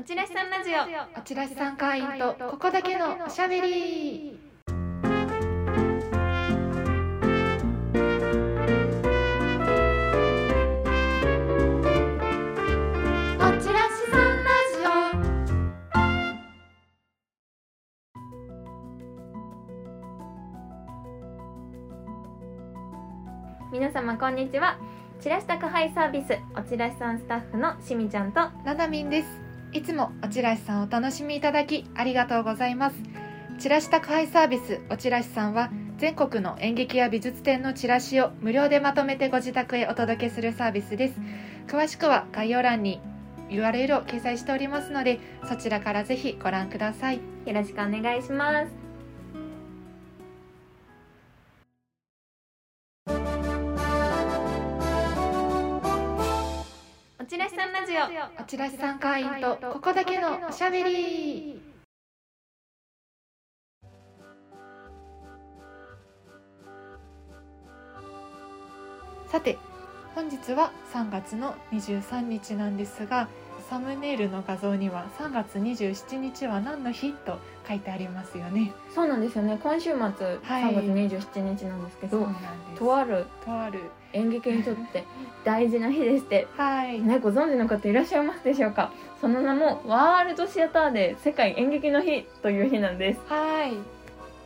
おちらしさんラジオ。おちらしさん会員とここだけのおしゃべり。おちらしさんラジ皆様こんにちは。チラシ宅配サービスおちらしさんスタッフのしみちゃんとオななみんですいつもおちらしさんお楽しみいただきありがとうございます。チラシ宅配サービスおちらしさんは全国の演劇や美術展のチラシを無料でまとめてご自宅へお届けするサービスです。詳しくは概要欄に URL を掲載しておりますのでそちらからぜひご覧ください。よろしくお願いします。ジオ。おちらしさん会員とここだけのおしゃべり。さて本日は3月の23日なんですがサムネイルの画像には3月27日は何の日と書いてありますよね。そうなんですよね。今週末、はい。3月27日なんですけどなんです。とあるとある演劇にとって大事な日でして。はい。ね、ご存知の方いらっしゃいますでしょうか？その名もワールドシアターデー世界演劇の日という日なんです、はい。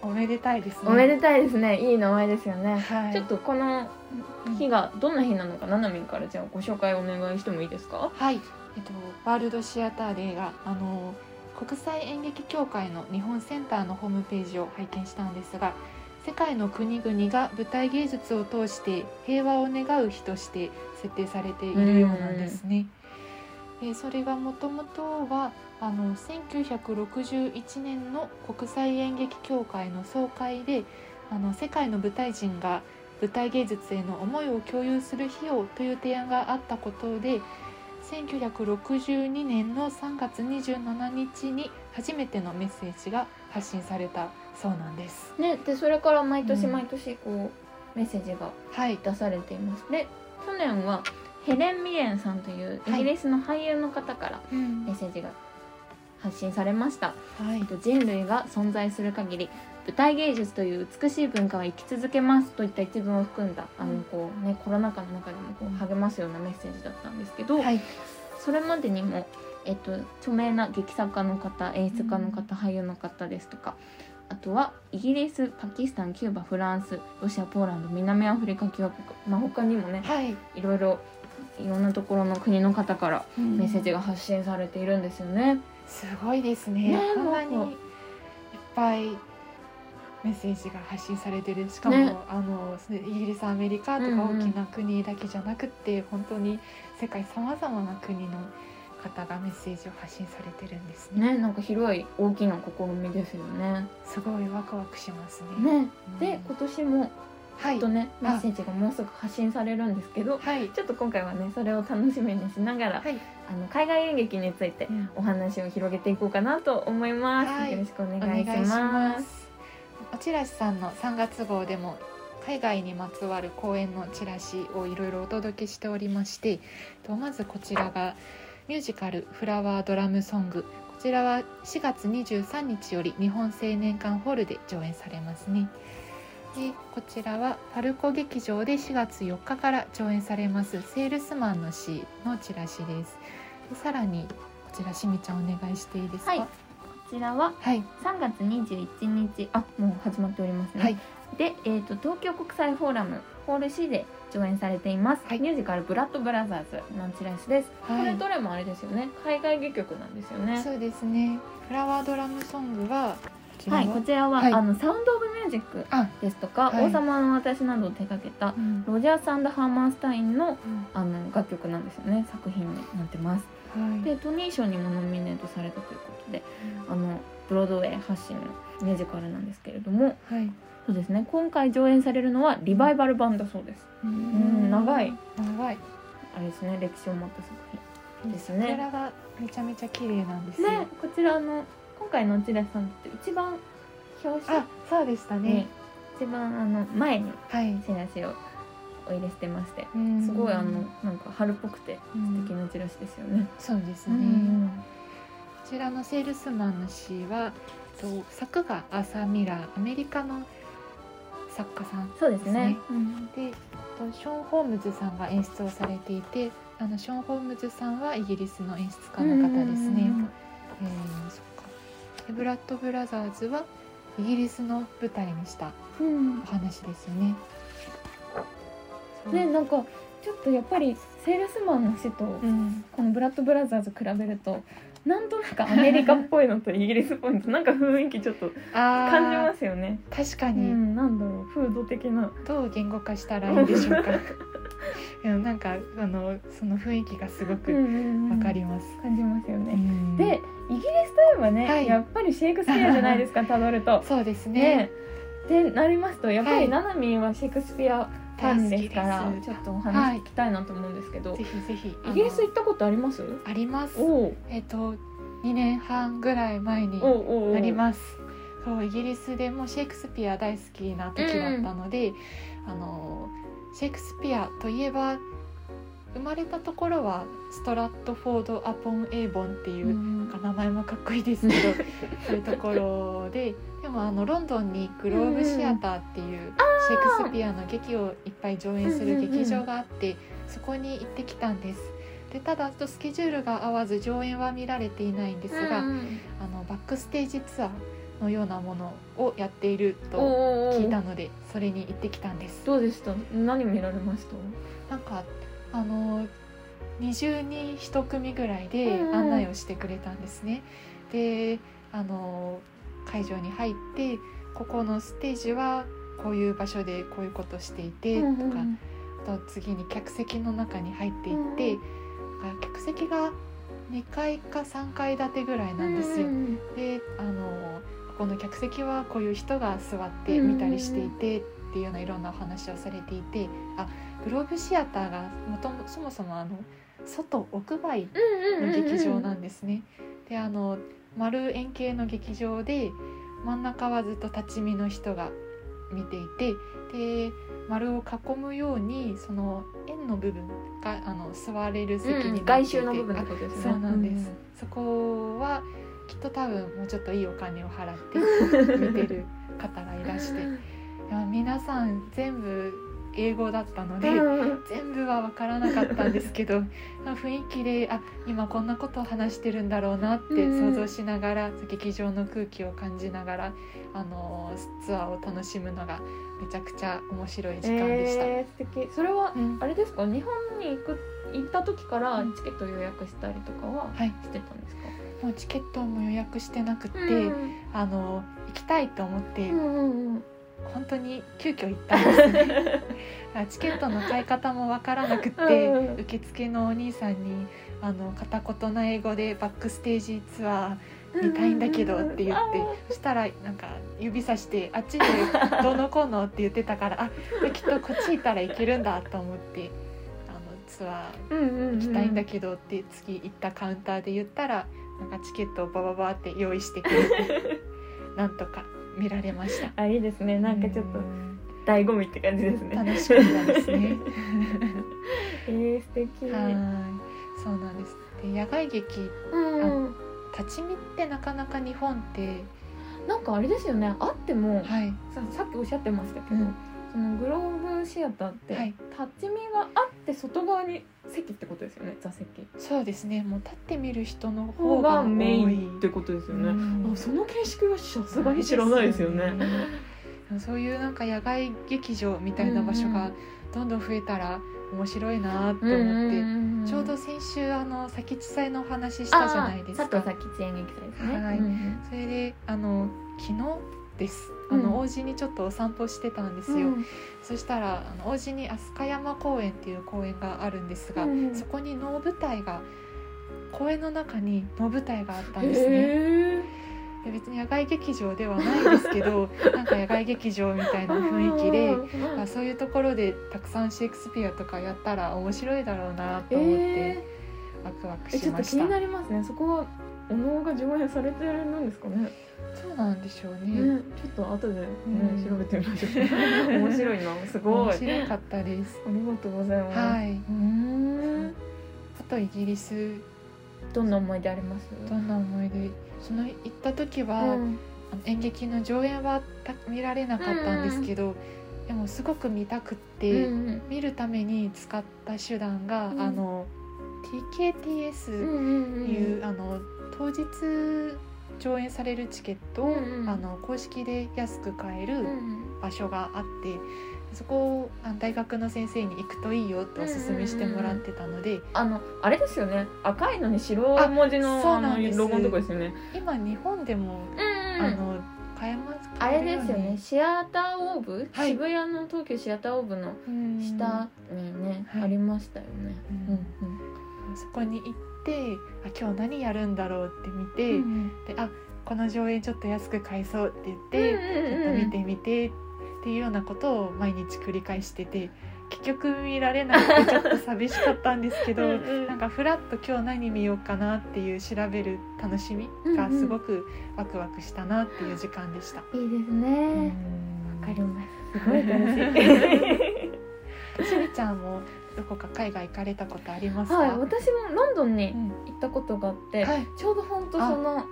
おめでたいですね。おめでたいですね。いい名前ですよね、はい。ちょっとこの日がどんな日なのかななみんからじゃあご紹介お願いしてもいいですか？はい、えっと、ワールドシアターデーがあの国際演劇協会の日本センターのホームページを拝見したんですが世界の国々が舞台芸術を通して平和を願う日として設定されているようなんですね。えーそれがもともとはあの1961年の国際演劇協会の総会であの世界の舞台人が舞台芸術への思いを共有する日をという提案があったことで1962年の3月27日に初めてのメッセージが発信されたそうなんです。ねでそれから毎年うん。毎年こう、メッセージがはい、出されています。で去年はヘレン・ミレンさんというイギリスの俳優の方からメッセージが発信されました、はい。えっと人類が存在する限り舞台芸術という美しい文化は生き続けますといった一文を含んだあのこう、ね、コロナ禍の中でもこう励ますようなメッセージだったんですけど、はい、それまでにも、えっと、著名な劇作家の方演出家の方、俳優の方ですとかあとはイギリスパキスタンキューバフランスロシアポーランド南アフリカ共和国、まあ、他にもねはい、いろいろいろんなところの国の方からメッセージがが発信されているんですよね。すごいですね。ねこんなにいっぱいメッセージが発信されてる。しかも、ね。あのイギリスアメリカとかうんうん。大きな国だけじゃなくって、本当に世界さまざまな国の方がメッセージを発信されてるんですね。ねなんか広い大きな試みですよね。すごいワクワクしますね。ねで今年もはいとねメあッセージがもうすぐ発信されるんですけどはいちょっと今回はねそれを楽しみにしながら、はい、あの海外演劇についてお話を広げていこうかなと思います。はいよろしくお願いします。おちらしさんの3月号でも海外にまつわる公演のチラシをいろいろお届けしておりましてとまずこちらがミュージカル「フラワードラムソング」こちらは4月23日より日本青年館ホールで上演されますね。でこちらはパルコ劇場で4月4日から上演されます「セールスマンの詩」のチラシです。でさらにこちらしみちゃんお願いしていいですか？はいこちらははい3月21日あもう始まっておりますね。はいで、えー、と東京国際フォーラムホール C で上演されています、はい。ミュージカル「ブラッドブラザーズ」のチラシです、はい。これどれもあれですよね。海外戯曲なんですよね。そうですね。フラワードラムソングはこちらはいこちらは、はい。あのサウンド・オブ・ミュージックあ、ですとか「はい。王様の私」などを手掛けたうん。ロジャースハーマンスタインのあの楽曲なんですよね。作品になってます。はい。でトニー賞にもノミネートされたということであのブロードウェイ発信のミュージカルなんですけれどもはい。そうですね今回上演されるのはリバイバル版だそうですうん長い。長い。あれですね歴史を持った作品ですね桜がめちゃめちゃ綺麗なんですよ。ねこちらあの今回の内田さんって一番表紙あ、そうでしたにね。一番あの前にはい。チラシをお入れしてましてうんすごいあのなんか春っぽくてうん素敵なチラシですよね。そうですうんね。ちらのセールスマンの詩はと作がアーサー・ミラーアメリカの作家さんそうですねですね。でとショーン・ホームズさんが演出をされていてあのショーン・ホームズさんはイギリスの演出家の方ですね。えーそっかでブラッド・ブラザーズはイギリスの舞台にしたうんお話ですよね。そうねなんかちょっとやっぱりセールスマンの死とうん、このブラッド・ブラザーズ比べるとなんとなくアメリカっぽいのとイギリスっぽいのとなんか雰囲気ちょっと感じますよね。う確かに、ん、なんだろう風土的な。どう言語化したらいいんでしょうか。いやなんかあのその雰囲気がすごくわかります。感じますようね。んでイギリスといえばね、はいやっぱりシェイクスピアじゃないですか たどると。そうですねね。ってなりますとやっぱはいりナナミンはシェイクスピアファンですからちょっとお話聞きたいなと思うんですけど、ぜひぜひ。イギリス行あったことあります？のあります。えっ、と2年半ぐらい前になります。そうイギリスでもシェイクスピア大好きな時だったので、あのシェイクスピアといえば生まれたところはストラットフォード・アポン・エーボンっていう、なんか名前もかっこいいですけど そういうところででもあのロンドンにグローブシアターっていうシェイクスピアの劇をいっぱい上演する劇場があってそこに行ってきたんです。でただスケジュールが合わず上演は見られていないんですが、うんあのバックステージツアーのようなものをやっていると聞いたのでそれに行ってきたんです。どうでした？何見られました？なんかあの20人1組ぐらいでうんうん。案内をしてくれたんですね。であの会場に入ってここのステージはこういう場所でこういうことしていてとか、あと次に客席の中に入っていって、なんか客席が2階か3階建てぐらいなんですよ。であのここの客席はこういう人が座って見たりしていてっていうようないろんなお話をされていてあグローブシアターがもともそもそもあの外屋外の劇場なんですね。であの丸円形の劇場で真ん中はずっと立ち見の人が見ていてで丸を囲むようにその円の部分があの座れる席になっていて、外周の部分そうなんです、そこはきっと多分もうちょっといいお金を払って見てる方がいらして。皆さん全部英語だったので、全部は分からなかったんですけど 雰囲気であ今こんなことを話してるんだろうなってうん。想像しながら、劇場の空気を感じながらあのツアーを楽しむのがめちゃくちゃ面白い時間でした。えー、素敵。それはうん。あれですか？日本に行く行った時からうん。チケット予約したりとかははい、してたんですか、もうチケットも予約してなくて、うん。あの行きたいと思って、うんうんうん本当に急遽行ったんですね。あチケットの買い方もわからなくって受付のお兄さんにあの片言の英語でバックステージツアー見たいんだけどって言ってそしたらなんか指さしてあっちでどうのこうのって言ってたからあきっとこっち行ったらいけるんだと思ってあのツアー行きたいんだけどって次行ったカウンターで言ったらなんかチケットをバババって用意してくれて なんとか見られました。あいいですね。なんかちょっとうん醍醐味って感じですね。楽しかったですね。えー、素敵。はい、そうなんです。で野外劇うん。立ち見ってなかなか日本ってなんかあれですよね。あってもはい。ささっきおっしゃってましたけど、うん。そのグローブシアターって、はい。立ち見があって外側に席ってことですよね座席。そうですね。もう立ってみる人の方方がメインってことですよね、うん。あその形式はさすがに知らないですよね。そういうなんか野外劇場みたいな場所がどんどん増えたら面白いなって思って、ちょうど先週あの佐吉祭のお話ししたじゃないですか。佐藤佐吉演劇祭ですね。はい。うんうん。それであの昨日です。あうんの王子にちょっとお散歩してたんですよ。うんそしたらあの王子に飛鳥山公園っていう公園があるんですが、うんそこに能舞台が公園の中に能舞台があったんですね。別に野外劇場ではないんですけど なんか野外劇場みたいーな雰囲気で。うんあそういうところでたくさんシェイクスピアとかやったら面白いだろうなと思ってえワクワクーえしました。ちょっと気になりますねそこはお能が上演されてるん。ですかねそうなん。でしょうね。ねちょっと後でねうん。調べてみましょう面白いなすごい面あ白かったです。りがとうございますはい。うーん。あとイギリスどん。な思い出ありますどん。な思い出その行った時は、うん。あの演劇の上演はた見られなかったん。ですけど、でもすごく見たくって、うん。見るために使った手段が、うん。あの TKTS うん。いう、あの当日上演されるチケットを、うんうん。あの公式で安く買えるうん場所があって、そこをあ大学の先生に行くといいよっておすすめしてもらってたので、あのあれですよね。赤いのに白文字のあそうなんです。ロゴのとこですよね。今日本でも、うんあの買えますあれですよね。シアターオーブ、はい。渋谷の東急シアターオーブのうん下にね、はい。ありましたよね。うん。そこに行ってあ今日何やるんだろうって見て、うんであこの上映ちょっと安く買えそうって言って、ちょっと見てみてっていうようなことを毎日繰り返してて結局見られなくてちょっと寂しかったんですけど うんうんなんかふらっと今日何見ようかなっていう調べる楽しみがすごくワクワクしたなっていう時間でした。いいですね。わ、かります。すごい楽しい。しりちゃんもどこか海外行かれたことありますか？はい、私もロンドンにうん。行ったことがあって、はい。ちょうど本当その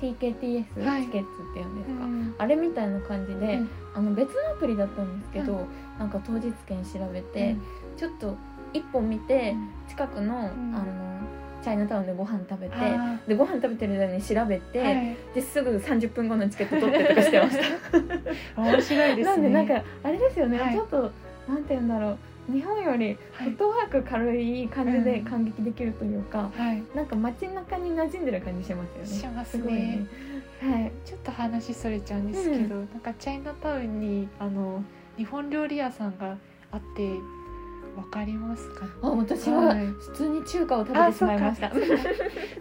TKTS はい。チケットっていうんですか、うん。あれみたいな感じで、うん。あの別のアプリだったんですけど、なんか当日券調べて、ちょっと一本見て近くの,、ん。あのチャイナタウンでご飯食べて、あでご飯食べてる間に調べて、ーはい。ですぐ30分後のチケット取ってとかしてました。面白いですね。なんでなんかあれですよね、はい。ちょっとなんて言うんだろう日本よりフはいットワーク軽い感じでうん感激できるというか、はいなんか街中に馴染んでる感じしますよね。しますごいね。はい。ちょっと話それちゃうんですけど、なんかチャイナタウンにあの日本料理屋さんがあってわかりますか、ね？あ、私ははい普通に中華を食べてしまいました。あそうか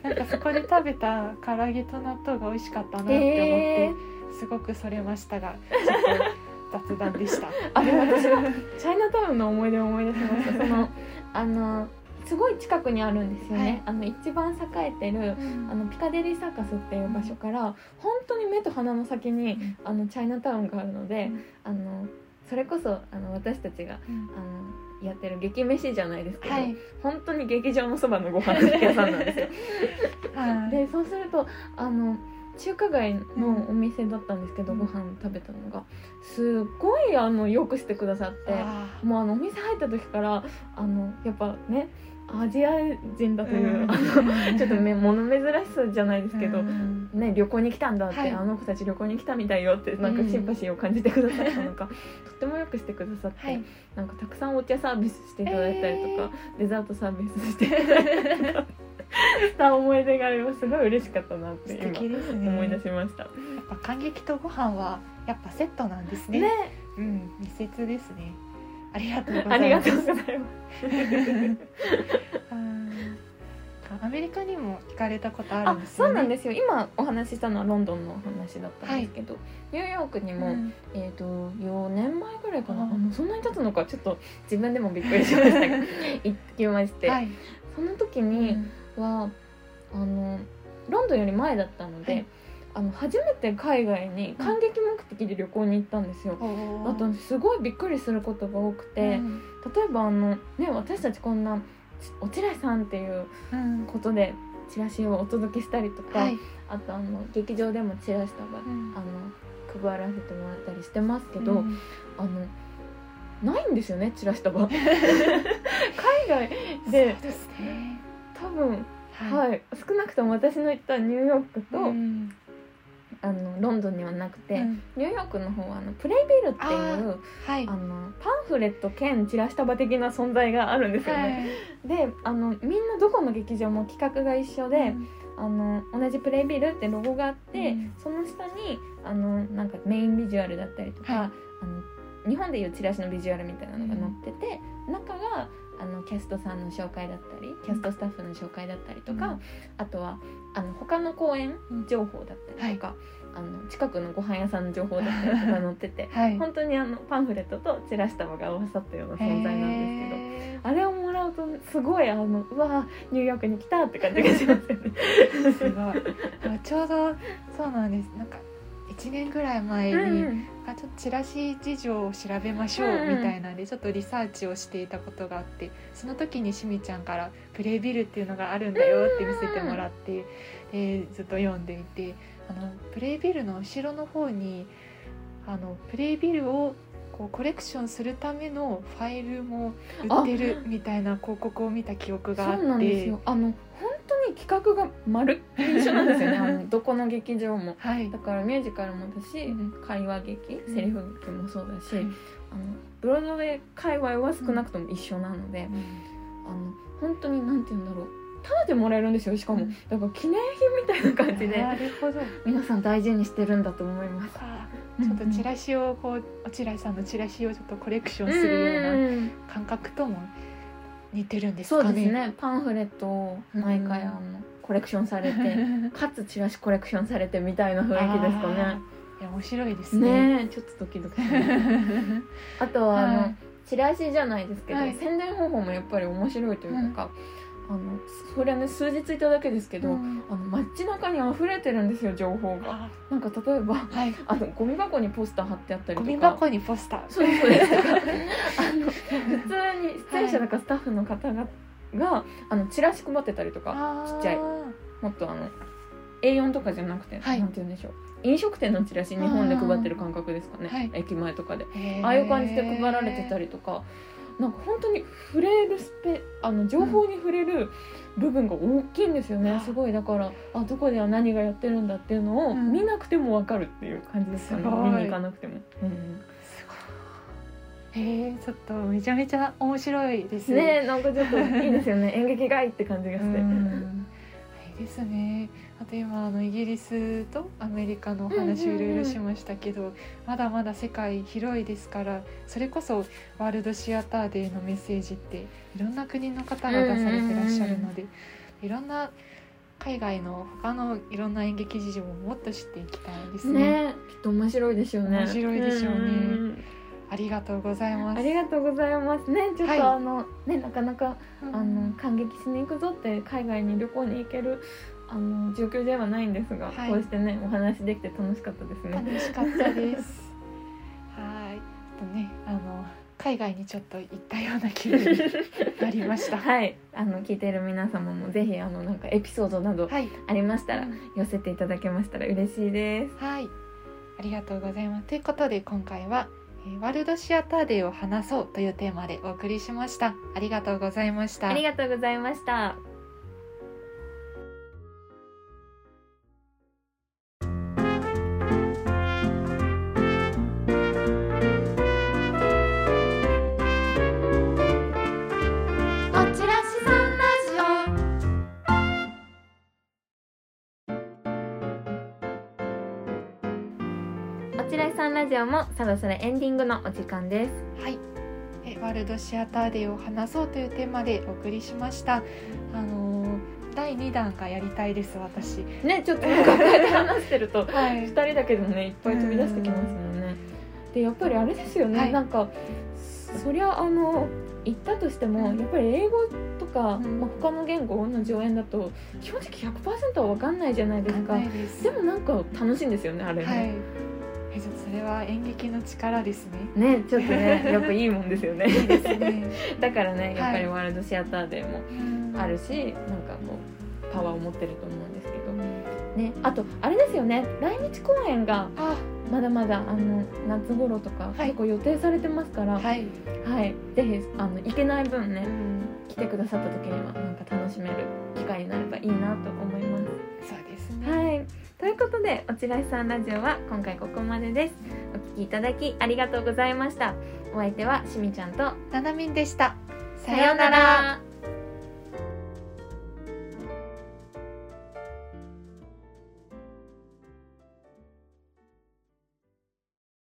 なんかそこで食べた唐揚げと納豆が美味しかったなって思って、へすごくそれましたが、ちょっと雑談でした。あでも私はチャイナタウンの思い出を思い出しました。その あのすごい近くにあるんですよね。はい。あの一番栄えてるあのピカデリーサーカスっていう場所から本当に目と鼻の先にうん。あのチャイナタウンがあるので、うん。あのそれこそあの私たちがうん。あのやってる劇飯じゃないですけど、はい。本当に劇場のそばのご飯屋さんなんですよ。はい。でそうするとあの中華街のお店だったんですけど、うん。ご飯食べたのがすごいあのよくしてくださって。あもうあのお店入った時からあのやっぱねアジア人だとーいう、うん。あの ちょっとめ物珍しさじゃないですけど、うん。ね、旅行に来たんだって、はい。あの子たち旅行に来たみたいよってなん。かうんシンパシーを感じてくださったのか、とってもよくしてくださって、はい。なんかたくさんお茶サービスしていただいたりとか、デザートサービスしていただいたりとかし た思い出がありますすごい嬉しかったなって素今。思い出しました。やっぱ感激とご飯はやっぱセットなんですね。ねうん、密接ですね。ありがとうございます。アメリカにも行かれたことあるあんですよね。そうなんですよ今お話ししたのはロンドンのお話だったんですけど、ニューヨークにも、うんえー、と4年前ぐらいかな、ああのそんなに経つのかちょっと自分でもびっくりしましたが行ってきまして、はい。その時にはあのロンドンより前だったので、はい。あの初めて海外に感激目的で旅行に行ったんですよ。あとす。ごいびっくりすることが多くて、うん。例えばあの、ね、私たちこんなおちらいさんっていううん。ことでチラシをお届けしたりとか、はい。あとあの劇場でもチラシとか、うん。あの配らせてもらったりしてますけど、うん。あのないんですよねチラシ束 海外でね。多分、ははい。少なくとも私の行ったニューヨークと、うん。あのロンドンにはなくて、うん。ニューヨークの方はあのプレイビルっていうはい。あ。のパンフレット兼チラシ束的な存在があるんですよね。であのみんなどこの劇場も企画が一緒で、あの同じプレイビルってロゴがあって、うん。その下にあのなんかメインビジュアルだったりとか、はい。あの日本でいうチラシのビジュアルみたいなのが載ってて、中があのキャストさんの紹介だったりキャストスタッフの紹介だったりとか、うんあとはあの他の公演情報だったりとか、あの近くのご飯屋さんの情報だったりとか 載っててはい。本当にあのパンフレットとチラシ束が合わさったような存在なんですけど。へあれをもらうとすごいあのうわニューヨークに来たって感じがしますよね。ーすごい。あちょうどそうなんです。なんか1年ぐらい前に、うん。あちょっとチラシ事情を調べましょうみたいなんでちょっとリサーチをしていたことがあってその時にしみちゃんから「プレイビルっていうのがあるんだよ」って見せてもらって、えーずっと読んでいてあのプレイビルの後ろの方にあのプレイビルをこうコレクションするためのファイルも売ってるみたいな広告を見た記憶があって。よ。あの本当に企画が丸っ 一緒なんですよねあのどこの劇場も。はい。だからミュージカルもだし、うん。会話劇うん。セリフ劇もそうだし、はい。あのブロードウェイ界隈は少なくとも一緒なので、うん。あの本当になんて言うんだろう。タダでもらえるんですよしかも、うん。だから記念品みたいな感じで。なるほど。皆さん大事にしてるんだと思います。ちょっとチラシをこう落合さんのチラシをちょっとコレクションするようなうん。感覚とも似てるんですそうかね。ですね。パンフレットを毎回うん。あのコレクションされて かつチラシコレクションされてみたいな雰囲気ですかね。いや面白いですね。ねえちょっとドキドキ あとはあの、はい。チラシじゃないですけど、はい。宣伝方法もやっぱり面白いというか、あのそれはね数日いただけですけど、うん。あの街中に溢れてるんですよ情報が。あ。なんか例えばはい。あのゴミ箱にポスター貼ってあったりとか。ゴミ箱にポスター。そうそうです。あの普通に出演者とかスタッフの方が,、があのチラシ配ってたりとかちっちゃい。もっとあの A4 とかじゃなくて、はい。なんて言うんでしょう。飲食店のチラシ日本で配ってる感覚ですかね、はい。駅前とかで。ああいう感じで配られてたりとかなんか本当に触れるスペあの情報に触れる部分が大きいんですよね、うん。すごいだからあどこでは何がやってるんだっていうのをうん。見なくても分かるっていう感じですかね、すごい。見に行かなくても。うんえちょっとめちゃめちゃ面白いです。ねえなんかちょっといいですよね。演劇がいいって感じがうして。ですね。あと今あのイギリスとアメリカのお話をいろいろしましたけど、まだまだ世界広いですからそれこそワールドシアターデーのメッセージっていろんな国の方が出されてらっしゃるので、いろんな海外の他のいろんな演劇事情ももっと知っていきたいですね。ねえきっと面白いでしょうね。面白いでしょうねんありがとうございます。ありがとうございますね。ちょっと、はいあのねなかなかうんあの感激しに行くぞって海外に旅行に行けるあの状況ではないんですが、はいこうしてねお話できて楽しかったですね。楽しかったです。はい。とね、あの海外にちょっと行ったような気分になりました。はい、あの聞いている皆様もぜひあのなんかエピソードなどはい。ありましたら寄せていただけましたら嬉しいです。はい。ありがとうございます。ということで今回は、えーワールドシアターデーを話そうというテーマでお送りしました。ありがとうございました。ありがとうございました。ジオもそろそろエンディングのお時間です。オ。はい。えワールドシアターデーを話そうというテーマでお送りしました。あのー第2弾がやりたいです私。ねちょっと 話してるとはい二人だけでもねいっぱい飛び出してきますもんね。でやっぱりあれですよね、はいなんかそりゃあの行ったとしても、うんやっぱり英語とか、うんまあ、他の言語の上演だと正直100%は分かんないじゃないですか。でもなんか楽しいんですよねあれはいね。。えちょっとそれは演劇の力ですね。ねちょっとね やっぱいいもんですよね。いいですね。だからねやっぱりはワールドシアターデーもあるし、なんかもうパワーを持ってると思うんですけど。ね、あとあれですよね来日公演があ、まだまだあの夏頃とかはい結構予定されてますから、はいはい。ぜひあの行けない分ねうん、来てくださった時にはなんか楽しめる機会になればいいなと思いまそことで「おちらいさんラジオ」は今回ここまでです。お聞きいただきありがとうございました。お相手はしみちゃんとななみんでした。さようなら